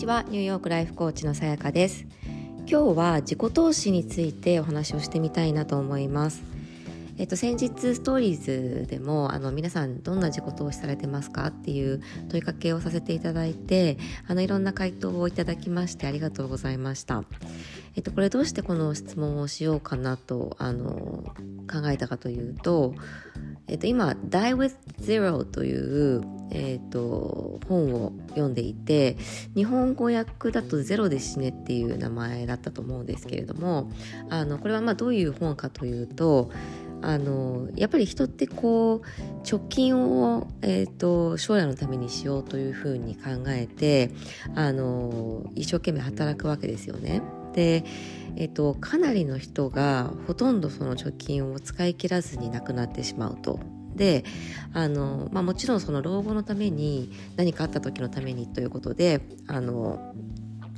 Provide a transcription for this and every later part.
ちは。ニューヨークライフコーチのさやかです。今日は自己投資についてお話をしてみたいなと思います。えっと、先日ストーリーズでもあの皆さんどんな自己投資されてますかっていう問いかけをさせていただいてあのいろんな回答をいただきましてありがとうございました。えっと、これどうしてこの質問をしようかなとあの考えたかというと、えっと、今「Die with Zero」という、えっと、本を読んでいて日本語訳だと「ゼロで死ね」っていう名前だったと思うんですけれどもあのこれはまあどういう本かというとあのやっぱり人ってこう貯金を、えーと、将来のためにしようというふうに考えてあの一生懸命働くわけですよね。で、えーと、かなりの人がほとんどその貯金を使い切らずに亡くなってしまうと。であの、まあ、もちろんその老後のために何かあった時のためにということであの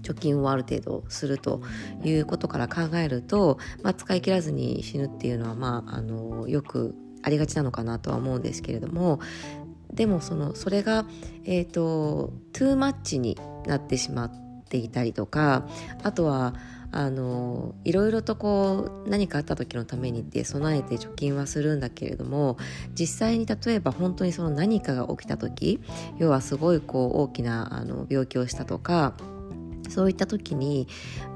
貯金をある程度するということから考えると、まあ、使い切らずに死ぬっていうのは、まあ、あのよくありがちなのかなとは思うんですけれどもでもそのそれが、えーと、トゥーマッチになってしまってていたりとかあとはあのいろいろとこう何かあった時のためにって備えて貯金はするんだけれども実際に例えば本当にその何かが起きた時要はすごいこう大きなあの病気をしたとかそういった時に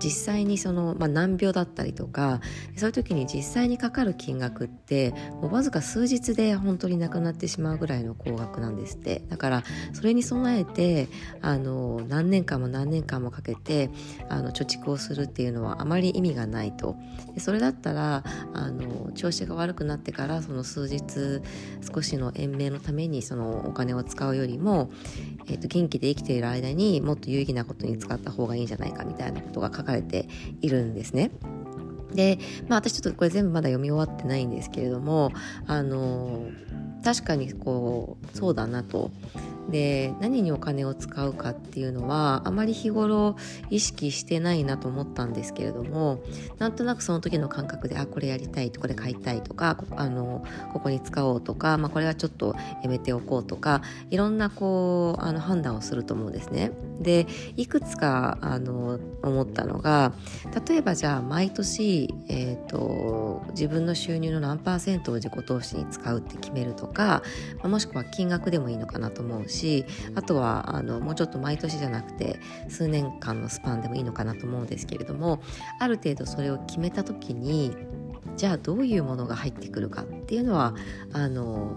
実際にその、まあ、難病だったりとかそういう時に実際にかかる金額ってもうわずか数日で本当になくなってしまうぐらいの高額なんですって。だからそれに備えてあの何年間も何年間もかけてあの貯蓄をするっていうのはあまり意味がないと。でそれだったらあの調子が悪くなってからその数日少しの延命のためにそのお金を使うよりも、えーと元気で生きている間にもっと有意義なことに使った方ががいいんじゃないかみたいなことが書かれているんですね。で、まあ私ちょっとこれ全部まだ読み終わってないんですけれども、あの、確かにこう、そうだなと。で何にお金を使うかっていうのはあまり日頃意識してないなと思ったんですけれどもなんとなくその時の感覚であこれやりたいとこれ買いたいとかあのここに使おうとか、まあ、これはちょっとやめておこうとかいろんなこうあの判断をすると思うんですね。でいくつかあの思ったのが例えばじゃあ毎年、えーと、自分の収入の何パーセントを自己投資に使うって決めるとか、まあ、もしくは金額でもいいのかなと思うししあとはあのもうちょっと毎年じゃなくて数年間のスパンでもいいのかなと思うんですけれどもある程度それを決めた時にじゃあどういうものが入ってくるかっていうのはあの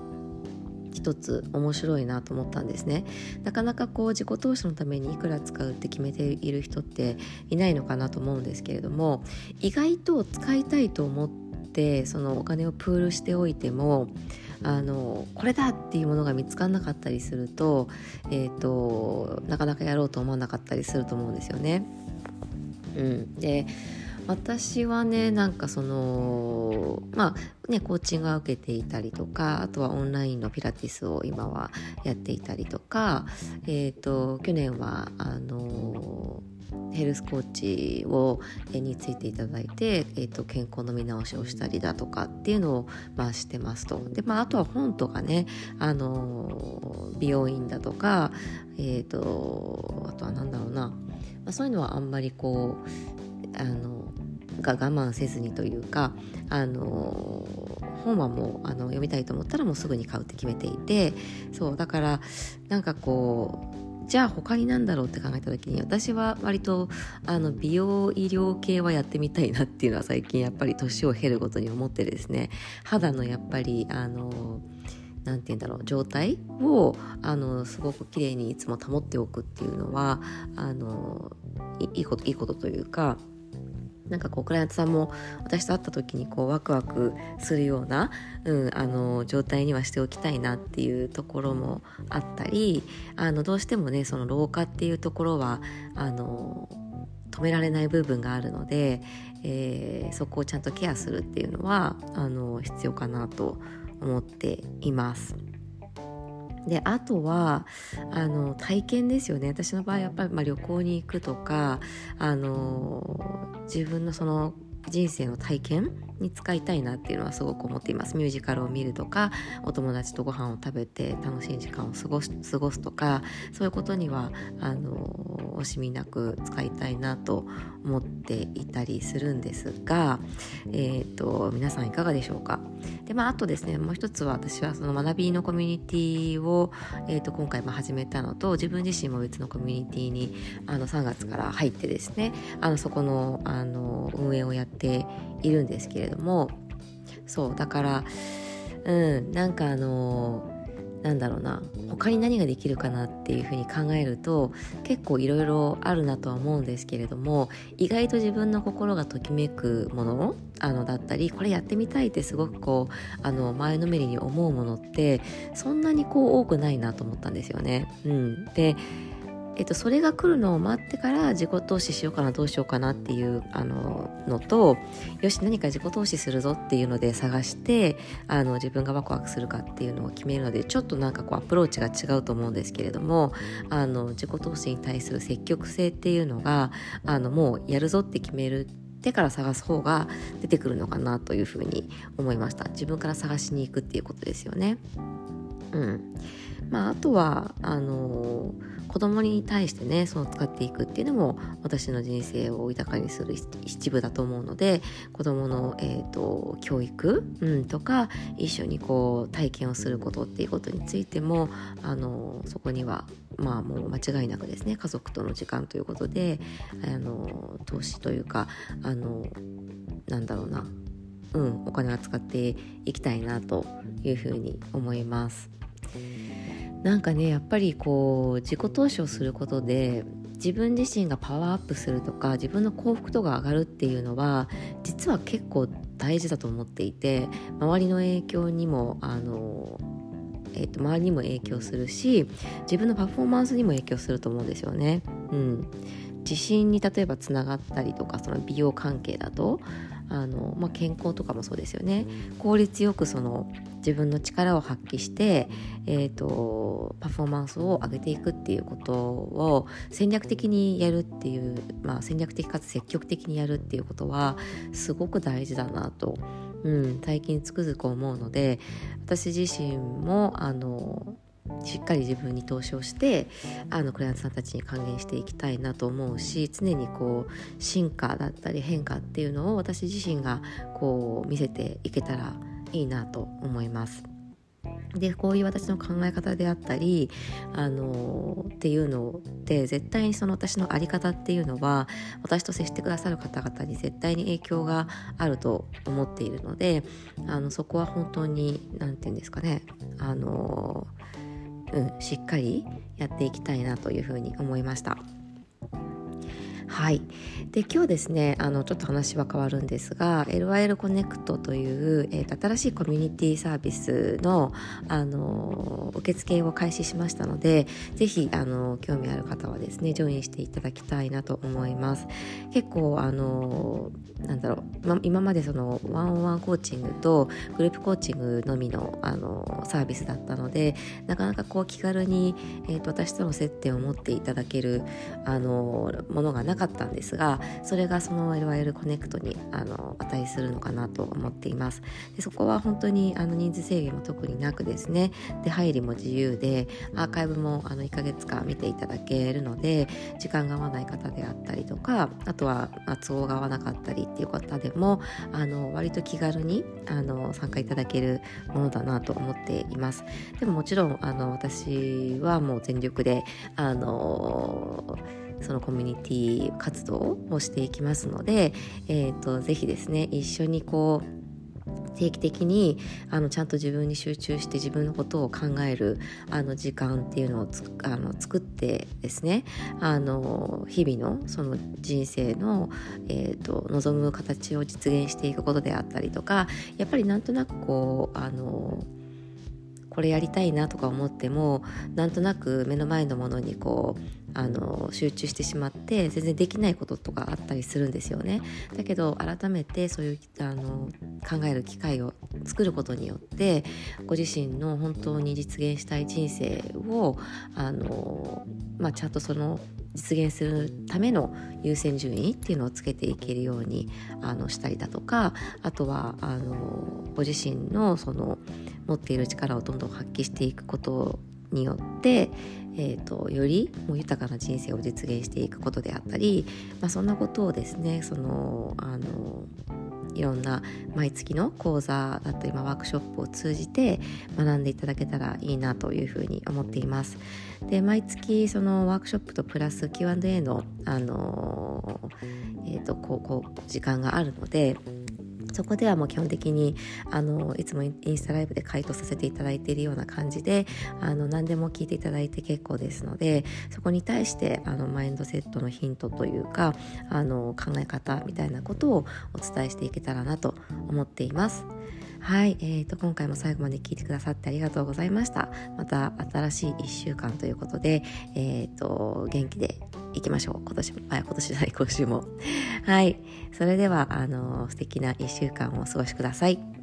一つ面白いなと思ったんですね。なかなかこう自己投資のためにいくら使うって決めている人っていないのかなと思うんですけれども意外と使いたいと思ってそのお金をプールしておいてもあのこれだっっていうものが見つからなかったりすると,、えーと、なかなかやろうと思わなかったりすると思うんですよね。うん、で私はねなんかそのまあねコーチングを受けていたりとかあとはオンラインのピラティスを今はやっていたりとか、えーと去年はあのヘルスコーチをについていただいて、えーと、健康の見直しをしたりだとかっていうのを、まあ、してますと。で、まあ、あとは本とかね、あの美容院だとか、えーと、あとは何だろうな、まあ、そういうのはあんまりこうあのが我慢せずにというかあの本はもうあの読みたいと思ったらもうすぐに買うって決めていてそうだからなんかこうじゃあ他に何だろうって考えた時に私は割とあの美容医療系はやってみたいなっていうのは最近やっぱり年を経るごとに思ってですね。肌のやっぱりあの何て言うんだろう状態をあのすごく綺麗にいつも保っておくっていうのはあのいいこといいことというかなんかこうクライアントさんも私と会った時にこうワクワクするような、うん、あの状態にはしておきたいなっていうところもあったりあのどうしてもねその老化っていうところはあの止められない部分があるので、えー、そこをちゃんとケアするっていうのはあの必要かなと思っています。であとはあの体験ですよね。私の場合やっぱりまあ旅行に行くとかあの自分のその人生の体験に使いたいなっていうのはすごく思っています。ミュージカルを見るとかお友達とご飯を食べて楽しい時間を過ごす過ごすとかそういうことにはあの惜しみなく使いたいなと思っていたりするんですが、えーと、皆さんいかがでしょうか？で、まあ、あとですねもう一つは私はその学びのコミュニティを、えーと、今回も始めたのと自分自身も別のコミュニティにあの3月から入ってですねあのそこのあの運営をやってているんですけれどもそうだからうんなんかあのなんだろうな他に何ができるかなっていうふうに考えると結構いろいろあるなとは思うんですけれども意外と自分の心がときめくものあのだったりこれやってみたいってすごくこうあの前のめりに思うものってそんなにこう多くないなと思ったんですよね。うん、でえっと、それが来るのを待ってから自己投資しようかなどうしようかなっていうあののとよし何か自己投資するぞっていうので探してあの自分がワクワクするかっていうのを決めるのでちょっとなんかこうアプローチが違うと思うんですけれどもあの自己投資に対する積極性っていうのがあのもうやるぞって決めるてから探す方が出てくるのかなというふうに思いました。自分から探しに行くっていうことですよね。うん。まああとはあのー子供に対してねその使っていくっていうのも私の人生を豊かにする一部だと思うので子供の、えーと、教育、うん、とか一緒にこう体験をすることっていうことについてもあのそこにはまあもう間違いなくですね家族との時間ということであの投資というかあのなんだろうなうん、お金は使っていきたいなというふうに思います。なんかねやっぱりこう自己投資をすることで自分自身がパワーアップするとか自分の幸福度が上がるっていうのは実は結構大事だと思っていて周りの影響にもあの、えー、と周りにも影響するし自分のパフォーマンスにも影響すると思うんですよね。うん、自信に例えばつながったりとかその美容関係だとあの、まあ、健康とかもそうですよね。効率よくその自分の力を発揮して、えーと、パフォーマンスを上げていくっていうことを戦略的にやるっていう、まあ、戦略的かつ積極的にやるっていうことはすごく大事だなと、うん、最近つくづく思うので私自身もあのしっかり自分に投資をしてあのクライアントさんたちに還元していきたいなと思うし常にこう進化だったり変化っていうのを私自身がこう見せていけたらいいなと思います。でこういう私の考え方であったりあのっていうので絶対にその私の在り方っていうのは私と接してくださる方々に絶対に影響があると思っているのであのそこは本当に何て言うんですかねあのうん、しっかりやっていきたいなというふうに思いました。はい、で今日ですねあのちょっと話は変わるんですが LYL コネクトという、えー、新しいコミュニティサービスのあの受付を開始しましたのでぜひあの興味ある方はですねジョインしていただきたいなと思います結構あのなんだろう、ま、今までそのワンオンワンコーチングとグループコーチングのみのあのサービスだったのでなかなかこう気軽に、えーと、私との接点を持っていただけるあのものがなかったんですがそれがその LYL コネクトにあの値するのかなと思っています。でそこは本当にあの人数制限も特になくですね。で入りも自由でアーカイブもあの1ヶ月間見ていただけるので時間が合わない方であったりとかあとは都合が合わなかったりっていう方でももあの割と気軽にあの参加いただけるものだなと思っています。でももちろんあの私はもう全力であのそのコミュニティ活動をしていきますので、えーと、ぜひですね一緒にこう定期的にあのちゃんと自分に集中して自分のことを考えるあの時間っていうのをつあの作ってですねあの日々のその人生の、えーと、望む形を実現していくことであったりとかやっぱりなんとなくこうあのこれやりたいなとか思ってもなんとなく目の前のものにこうあの集中してしまって全然できないこととかあったりするんですよね。だけど改めてそういうあの考える機会を作ることによってご自身の本当に実現したい人生をあの、まあ、ちゃんとその実現するための優先順位っていうのをつけていけるようにあのしたりだとかあとはあのご自身のその持っている力をどんどん発揮していくことによって、えーと、よりもう豊かな人生を実現していくことであったり、まあ、そんなことをですねそのあのいろんな毎月の講座だったり、まあ、ワークショップを通じて学んでいただけたらいいなというふうに思っています。で毎月そのワークショップとプラス Q&A の、あのえーと、こうこう時間があるのでそこではもう基本的にあのいつもインスタライブで回答させていただいているような感じであの何でも聞いていただいて結構ですのでそこに対してあのマインドセットのヒントというかあの考え方みたいなことをお伝えしていけたらなと思っています。はい、えーと、今回も最後まで聞いてくださってありがとうございました。また新しい1週間ということで、えーと元気でいきましょう。今年もあ今年じゃない今週も。はい。それではあの素敵な1週間をお過ごしください。